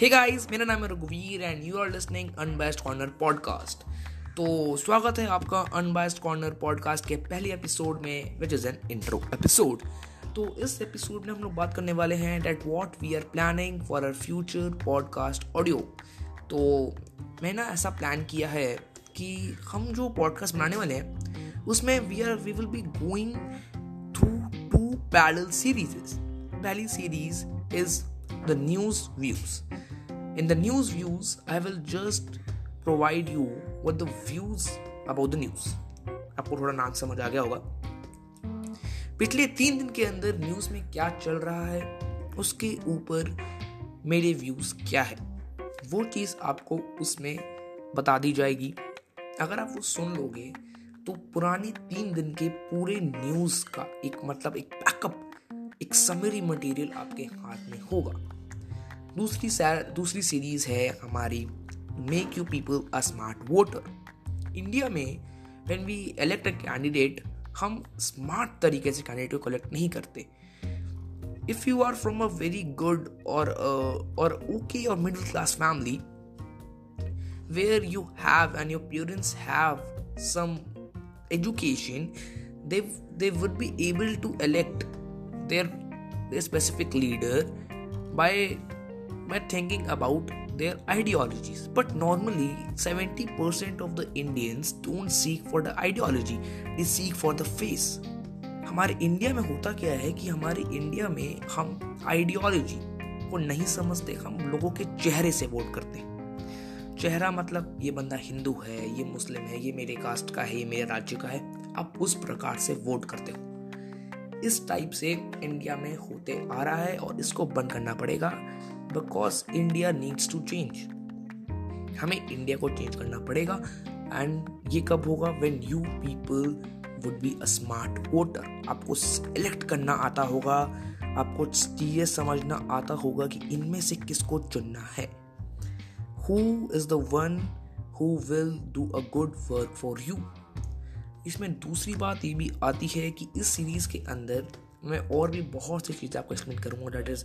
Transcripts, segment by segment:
Hey guys मेरा नाम है रघुवीर and you are listening unbest corner podcast तो स्वागत है आपका अनबाइस्ड कॉर्नर पॉडकास्ट के पहले एपिसोड में which is an intro episode तो इस एपिसोड में हम लोग बात करने वाले हैं that what we are planning for our future podcast audio तो मैंने ऐसा प्लान किया है कि हम जो पॉडकास्ट बनाने वाले हैं, उसमें we are we will be going through two parallel series पहली series is the news views In the news views, I will just provide you with the views about the news. आपको थोड़ा नाम समझ आ गया होगा। पिछले तीन दिन के अंदर न्यूज़ में क्या चल रहा है उसके ऊपर मेरे व्यूज़ क्या है वो चीज़ आपको उसमें बता दी जाएगी। अगर आप वो सुन लोगे तो पुराने तीन दिन के पूरे न्यूज़ का एक मतलब एक बैकअप एक समरी मटेरियल आपके हाथ में होगा। दूसरी दूसरी सीरीज़ है हमारी make you people a smart voter India में when we elect a candidate हम स्मार्ट तरीके से कैंडिडेट को कलेक्ट नहीं करते। If you are from a very good और और ओके और middle class family where you have and your parents have some education they they would be able to elect their specific leader by by thinking about their ideologies. But normally, 70% of the Indians don't seek for the ideology, they seek for the face. हमारे India में होता क्या है कि हमारे India में हम ideology को नहीं समझते हम लोगों के चेहरे से वोट करते हैं। चेहरा मतलब ये बंदा हिंदू है ये मुस्लिम है ये मेरे कास्ट का है ये मेरे राज्य का है। आप उस प्रकार से वोट करते हो। इस टाइप से इंडिया में होते आ रहा है और इसको बंद करना पड़ेगा। Because India needs to change हमें इंडिया को चेंज करना पड़ेगा एंड ये कब होगा? When you people would be a smart voter आपको सेलेक्ट करना आता होगा, आपको चीज़ें समझना आता होगा कि इनमें से किसको चुनना है. Who is the one who will do a good work for you इसमें दूसरी बात ये भी आती है कि इस सीरीज़ के अंदर मैं और भी बहुत सी चीज़ें आपको एक्सप्लेन करूँगा. That is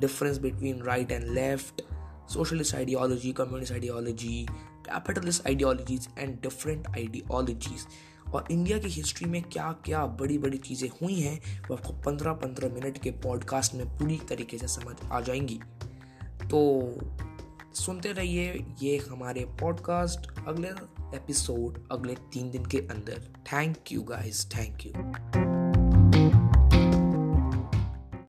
difference between right and left, socialist ideology, communist ideology, capitalist ideologies and different ideologies. और इंडिया की हिस्ट्री में क्या क्या बड़ी बड़ी चीज़ें हुई हैं वो आपको पंद्रह पंद्रह मिनट के पॉडकास्ट में पूरी तरीके से समझ आ जाएँगी तो सुनते रहिए ये हमारे पॉडकास्ट अगले एपिसोड अगले तीन दिन के अंदर thank you guys thank you